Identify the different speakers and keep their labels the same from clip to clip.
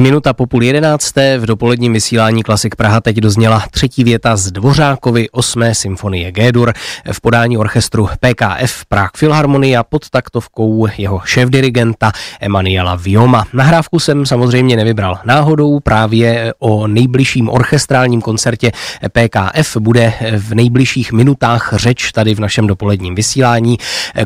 Speaker 1: Je minuta po půl jedenácté, v dopoledním vysílání Klasik Praha teď dozněla třetí věta z Dvořákovy osmé symfonie G-dur v podání orchestru PKF Prague Philharmonia pod taktovkou jeho šéf-dirigenta Emanuela Vioma. Nahrávku jsem samozřejmě nevybral náhodou, právě o nejbližším orchestrálním koncertě PKF bude v nejbližších minutách řeč tady v našem dopoledním vysílání.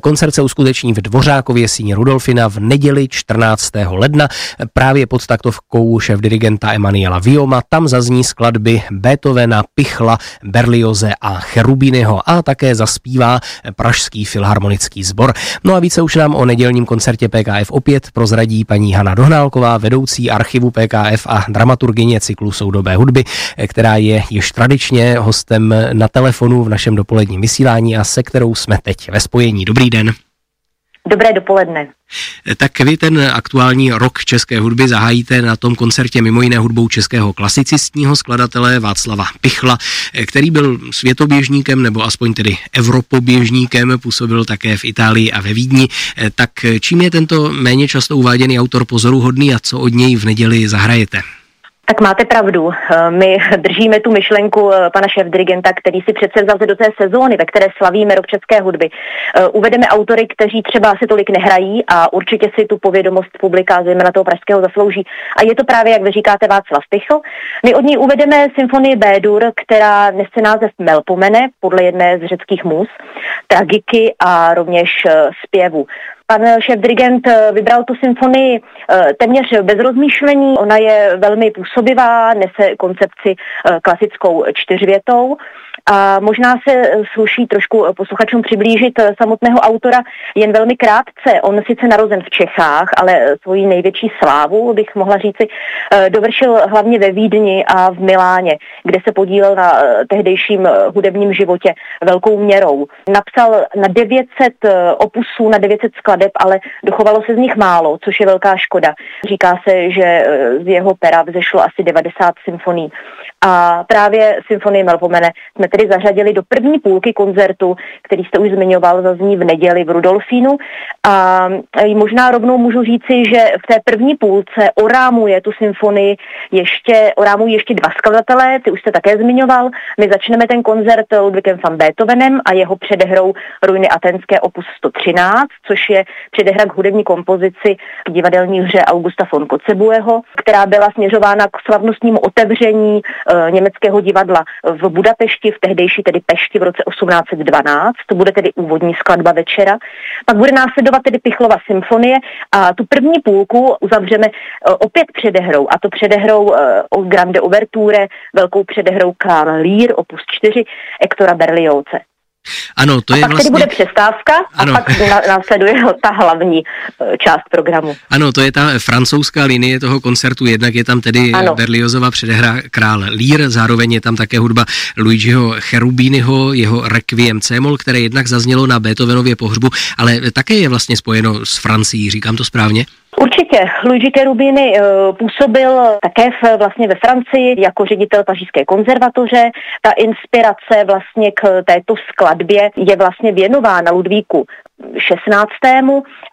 Speaker 1: Koncert se uskuteční v Dvořákově síni Rudolfina v neděli 14. ledna právě pod taktovkou stovkou šéf dirigenta Emanuela Vioma. Tam zazní skladby Beethovena, Pichla, Berlioze a Cherubínyho a také zaspívá Pražský filharmonický sbor. No a více už nám o nedělním koncertě PKF opět prozradí paní Hana Dohnálková, vedoucí archivu PKF a dramaturgině cyklu soudobé hudby, která je již tradičně hostem na telefonu v našem dopoledním vysílání a se kterou jsme teď ve spojení. Dobrý den.
Speaker 2: Dobré dopoledne.
Speaker 1: Tak vy ten aktuální rok české hudby zahájíte na tom koncertě mimo jiné hudbou českého klasicistního skladatele Václava Pichla, který byl světoběžníkem nebo aspoň tedy evropoběžníkem, působil také v Itálii a ve Vídni. Tak čím je tento méně často uváděný autor pozoruhodný a co od něj v neděli zahrajete?
Speaker 2: Tak máte pravdu. Eh, my držíme tu myšlenku eh, pana šéf-dirigenta, který si přece vzal do té sezóny, ve které slavíme rok české hudby. Eh, uvedeme autory, kteří třeba si tolik nehrají a určitě si tu povědomost publika, zejména toho pražského, zaslouží. A je to právě, jak vy říkáte, Václav Pichl. My od ní uvedeme symfonii B-dur, která nese název Melpomene, podle jedné z řeckých mus, tragiky a rovněž zpěvu. Pan šéf dirigent eh, vybral tu symfonii eh, téměř bez rozmýšlení. Ona je velmi působivá, nese koncepci eh, klasickou čtyřvětou. A možná se sluší trošku posluchačům přiblížit samotného autora jen velmi krátce. On sice narozen v Čechách, ale svoji největší slávu, bych mohla říci, dovršil hlavně ve Vídni a v Miláně, kde se podílel na tehdejším hudebním životě velkou měrou. Napsal na 900 opusů, na 900 skladeb skladeb, ale dochovalo se z nich málo, což je velká škoda. Říká se, že eh, z jeho pera vzešlo asi 90 symfoní. A právě symfonie Melpomene jsme tedy zařadili do první půlky koncertu, který jste už zmiňoval, zazní v neděli v Rudolfínu. A možná rovnou můžu říci, že v té první půlce orámuje tu symfonii ještě, orámují ještě dva skladatelé, ty už jste také zmiňoval. My začneme ten koncert Ludwigem van Beethovenem a jeho předehrou Ruiny Atenské opus 113, což je předehra k hudební kompozici k divadelní hře Augusta von Kocebueho, která byla směřována k slavnostnímu otevření e, německého divadla v Budapešti, v tehdejší tedy Pešti v roce 1812. To bude tedy úvodní skladba večera. Pak bude následovat tedy Pichlova symfonie a tu první půlku uzavřeme e, opět předehrou, a to předehrou e, o Grande Ouverture, velkou předehrou Král Lír, opus 4, Ektora Berlioze.
Speaker 1: Ano, to
Speaker 2: a
Speaker 1: je
Speaker 2: pak
Speaker 1: vlastně...
Speaker 2: tedy bude přestávka ano. a pak následuje ta hlavní eh, část programu.
Speaker 1: Ano, to je ta francouzská linie toho koncertu, jednak je tam tedy ano. Berliozova předehra Král Lír, zároveň je tam také hudba Luigiho Cherubínyho, jeho Requiem C-moll, které jednak zaznělo na Beethovenově pohřbu, ale také je vlastně spojeno s Francií, říkám to správně?
Speaker 2: Určitě. Luigi Cherubini eh, působil také v, vlastně ve Francii jako ředitel pařížské konzervatoře. Ta inspirace vlastně k této skladbě je vlastně věnována Ludvíku 16.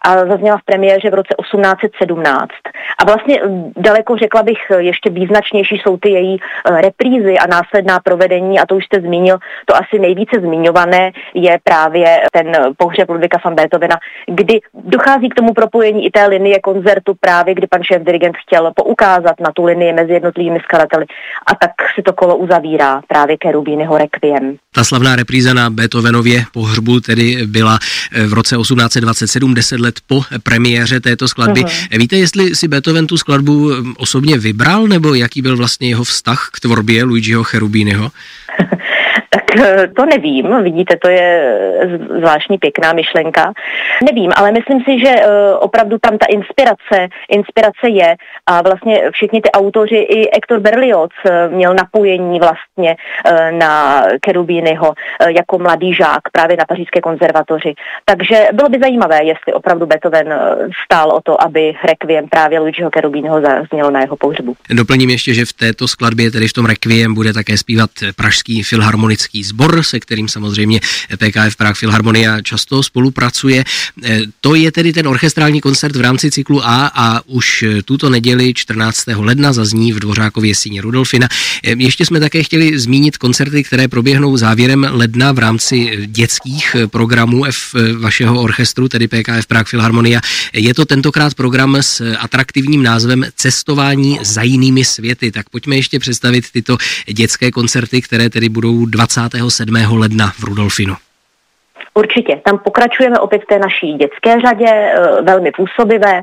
Speaker 2: a zazněla v premiéře v roce 1817. A vlastně daleko řekla bych ještě význačnější jsou ty její eh, reprízy a následná provedení a to už jste zmínil, to asi nejvíce zmiňované je právě ten pohřeb Ludvika van Beethovena, kdy dochází k tomu propojení i té linie koncertu právě, kdy pan šéf dirigent chtěl poukázat na tu linii mezi jednotlivými skladateli a tak si to kolo uzavírá právě Kerubínyho Requiem.
Speaker 1: Ta slavná repríza na Beethovenově pohřbu tedy byla eh, v roce 1827, 10 let po premiéře této skladby. Uh-huh. Víte, jestli si Beethoven tu skladbu eh, osobně vybral, nebo jaký byl vlastně jeho vztah k tvorbě Luigiho Cherubínyho?
Speaker 2: Eh, to nevím, vidíte, to je zvláštní pěkná myšlenka. Nevím, ale myslím si, že eh, opravdu tam ta inspirace, inspirace je a vlastně všichni ty autoři, i Hector Berlioz eh, měl napojení vlastně na Kerubínyho jako mladý žák právě na pařížské konzervatoři. Takže bylo by zajímavé, jestli opravdu Beethoven stál o to, aby Requiem právě Luigiho Kerubínyho zaznělo na jeho pohřbu.
Speaker 1: Doplním ještě, že v této skladbě, tedy v tom Requiem, bude také zpívat Pražský filharmonický sbor, se kterým samozřejmě PKF Prague Philharmonia často spolupracuje. Eh, to je tedy ten orchestrální koncert v rámci cyklu A a už tuto neděli 14. ledna zazní v Dvořákově síně Rudolfina. Eh, ještě jsme také chtěli zmínit koncerty, které proběhnou závěrem ledna v rámci dětských programů F vašeho orchestru, tedy PKF Prague Philharmonia. Je to tentokrát program s atraktivním názvem Cestování za jinými světy. Tak pojďme ještě představit tyto dětské koncerty, které tedy budou 27. ledna v Rudolfinu.
Speaker 2: Určitě, tam pokračujeme opět v té naší dětské řadě, eh, velmi působivé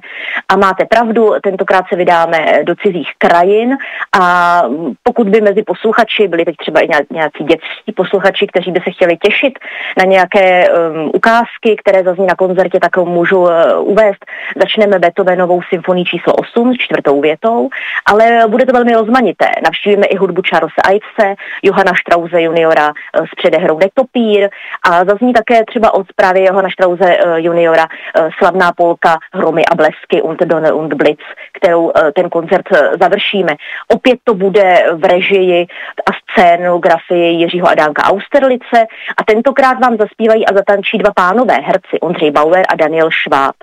Speaker 2: a máte pravdu, tentokrát se vydáme do cizích krajin a pokud by mezi posluchači byli teď třeba i nějací dětští posluchači, kteří by se chtěli těšit na nějaké um, ukázky, které zazní na koncertě, tak můžu uh, uvést. Začneme Beethovenovou symfonii číslo 8 s čtvrtou větou, ale bude to velmi rozmanité. Navštívíme i hudbu Charlesa Ivese, Johana Strause juniora s předehrou Detopír a zazní také třeba od právě Johana Štrauze eh, juniora eh, slavná polka Hromy a blesky und Donner und Blitz, kterou eh, ten koncert završíme. Opět to bude v režii a scénografii Jiřího Adánka Austerlice a tentokrát vám zaspívají a zatančí dva pánové herci Ondřej Bauer a Daniel Schwab.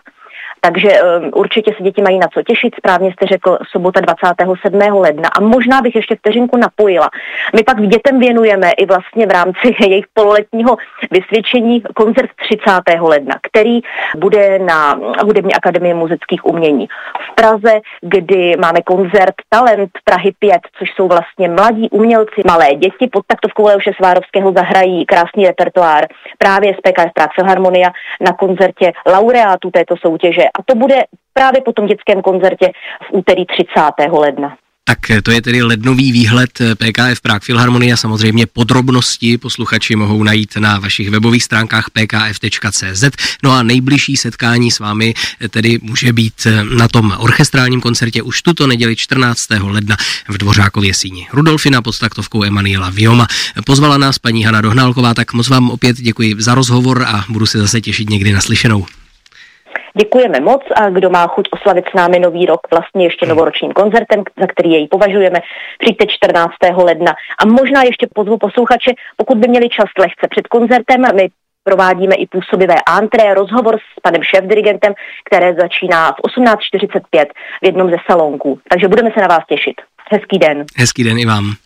Speaker 2: Takže um, určitě se děti mají na co těšit. Správně jste řekl sobota 27. ledna. A možná bych ještě vteřinku napojila. My pak dětem věnujeme i vlastně v rámci jejich pololetního vysvědčení koncert 30. ledna, který bude na Hudební akademii muzických umění v Praze, kdy máme koncert Talent Prahy 5, což jsou vlastně mladí umělci, malé děti pod taktovkou Leoše Svárovského zahrají krásný repertoár právě z PKS Prague na koncertě laureátů této soutěže a to bude právě po tom dětském koncertě v úterý 30. ledna.
Speaker 1: Tak to je tedy lednový výhled PKF Prague Philharmonie a samozřejmě podrobnosti posluchači mohou najít na vašich webových stránkách pkf.cz. No a nejbližší setkání s vámi tedy může být na tom orchestrálním koncertě už tuto neděli 14. ledna v Dvořákově síni. Rudolfina pod taktovkou Emanuela Vioma. Pozvala nás paní Hana Dohnálková, tak moc vám opět děkuji za rozhovor a budu se zase těšit někdy na slyšenou.
Speaker 2: Děkujeme moc a kdo má chuť oslavit s námi nový rok vlastně ještě hmm. novoročním koncertem, za který jej považujeme, přijďte 14. ledna. A možná ještě pozvu posluchače, pokud by měli čas lehce před koncertem, my provádíme i působivé antré, rozhovor s panem šéf-dirigentem, které začíná v 18.45 v jednom ze salonků. Takže budeme se na vás těšit. Hezký den.
Speaker 1: Hezký den i vám.